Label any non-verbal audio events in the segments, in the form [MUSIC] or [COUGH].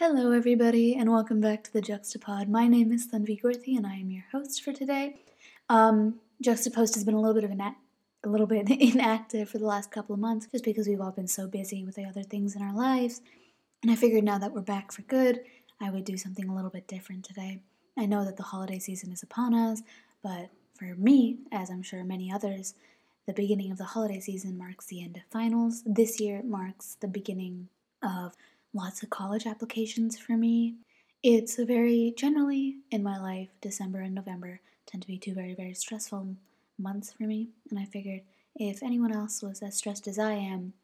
Hello, everybody, and welcome back to the Juxtapod. My name is Tanvi Gorthy, and I am your host for today. Um, Juxtapod has been a little bit of an a little bit [LAUGHS] inactive for the last couple of months, just because we've all been so busy with the other things in our lives. And I figured now that we're back for good, I would do something a little bit different today. I know that the holiday season is upon us, but for me, as I'm sure many others, the beginning of the holiday season marks the end of finals. This year marks the beginning of lots of college applications for me. It's very, generally in my life, December and November tend to be two very, very stressful months for me. And I figured if anyone else was as stressed as I am,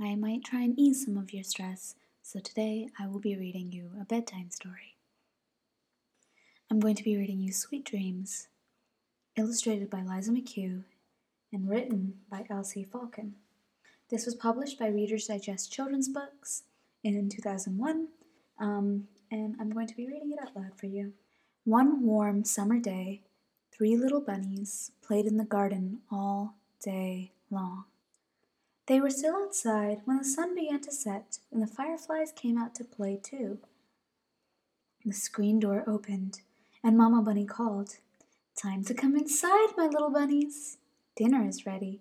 I might try and ease some of your stress. So today I will be reading you a bedtime story. I'm going to be reading you Sweet Dreams, illustrated by Lisa McCue and written by L.C. Falken. This was published by Reader's Digest Children's Books in 2001, um, and I'm going to be reading it out loud for you. One warm summer day, three little bunnies played in the garden all day long. They were still outside when the sun began to set and the fireflies came out to play too. The screen door opened and Mamma Bunny called, Time to come inside, my little bunnies. Dinner is ready.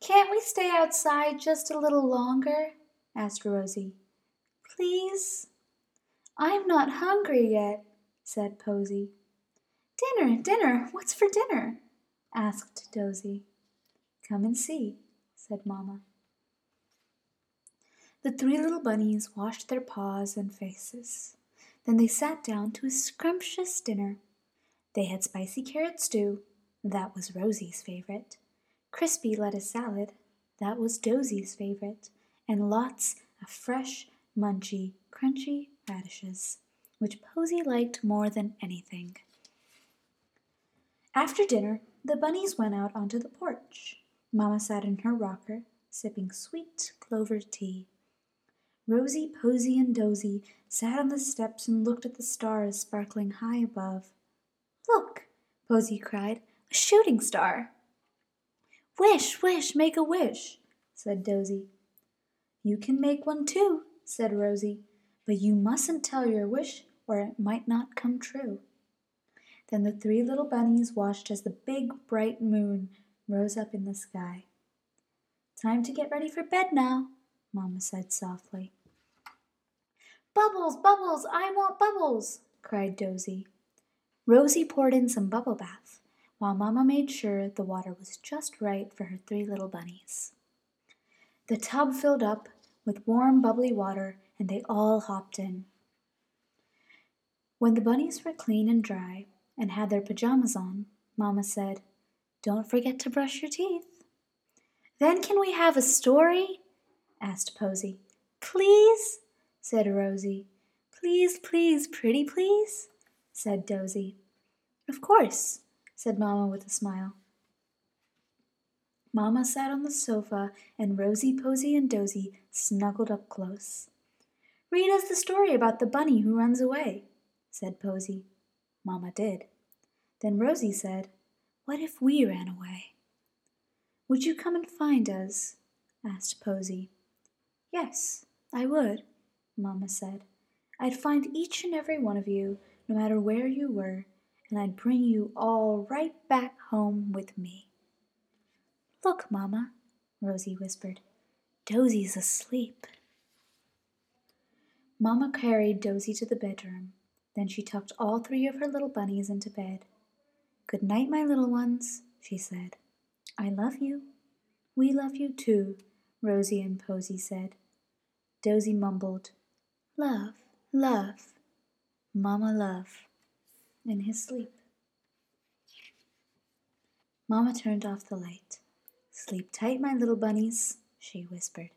Can't we stay outside just a little longer? asked Rosie. Please? I'm not hungry yet, said Posy. Dinner, dinner, what's for dinner? asked Dozy. Come and see, said Mamma. The three little bunnies washed their paws and faces. Then they sat down to a scrumptious dinner. They had spicy carrot stew, that was Rosie's favorite, crispy lettuce salad, that was Dozy's favorite, and lots of fresh, munchy, crunchy radishes, which Posy liked more than anything. After dinner, the bunnies went out onto the porch. Mamma sat in her rocker, sipping sweet clover tea. Rosie, Posy, and Dozy sat on the steps and looked at the stars sparkling high above. Look, Posy cried, a shooting star. Wish, wish, make a wish, said Dozy. You can make one too, said Rosie, but you mustn't tell your wish or it might not come true. Then the three little bunnies watched as the big bright moon rose up in the sky. Time to get ready for bed now, Mamma said softly. Bubbles, bubbles, I want bubbles, cried Dozy. Rosie poured in some bubble bath, while Mamma made sure the water was just right for her three little bunnies. The tub filled up with warm, bubbly water, and they all hopped in. When the bunnies were clean and dry and had their pajamas on, Mamma said, Don't forget to brush your teeth. Then can we have a story? asked Posy. Please, said Rosie. Please, please, pretty please, said Dozy. Of course, said Mamma with a smile. Mamma sat on the sofa, and Rosie, Posy, and Dozy snuggled up close. Read us the story about the bunny who runs away, said Posy. Mamma did. Then Rosie said, What if we ran away? Would you come and find us? asked Posy. Yes, I would, Mamma said. I'd find each and every one of you, no matter where you were, and I'd bring you all right back home with me. Look, Mamma, Rosie whispered. Dozy's asleep. Mamma carried Dozy to the bedroom. Then she tucked all three of her little bunnies into bed. Good night, my little ones, she said. I love you. We love you too, Rosie and Posy said. Dozy mumbled, Love, love, Mama love, in his sleep. Mamma turned off the light. Sleep tight, my little bunnies, she whispered.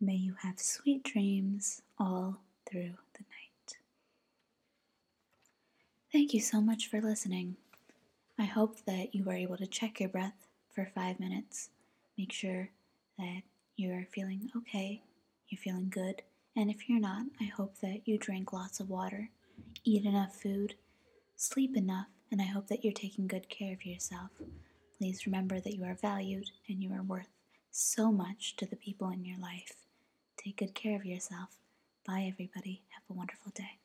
May you have sweet dreams all through the night. Thank you so much for listening. I hope that you were able to check your breath for five minutes. Make sure that you're feeling okay, you're feeling good, and if you're not, I hope that you drink lots of water, eat enough food, sleep enough, and I hope that you're taking good care of yourself. Please remember that you are valued and you are worth so much to the people in your life. Take good care of yourself. Bye, everybody. Have a wonderful day.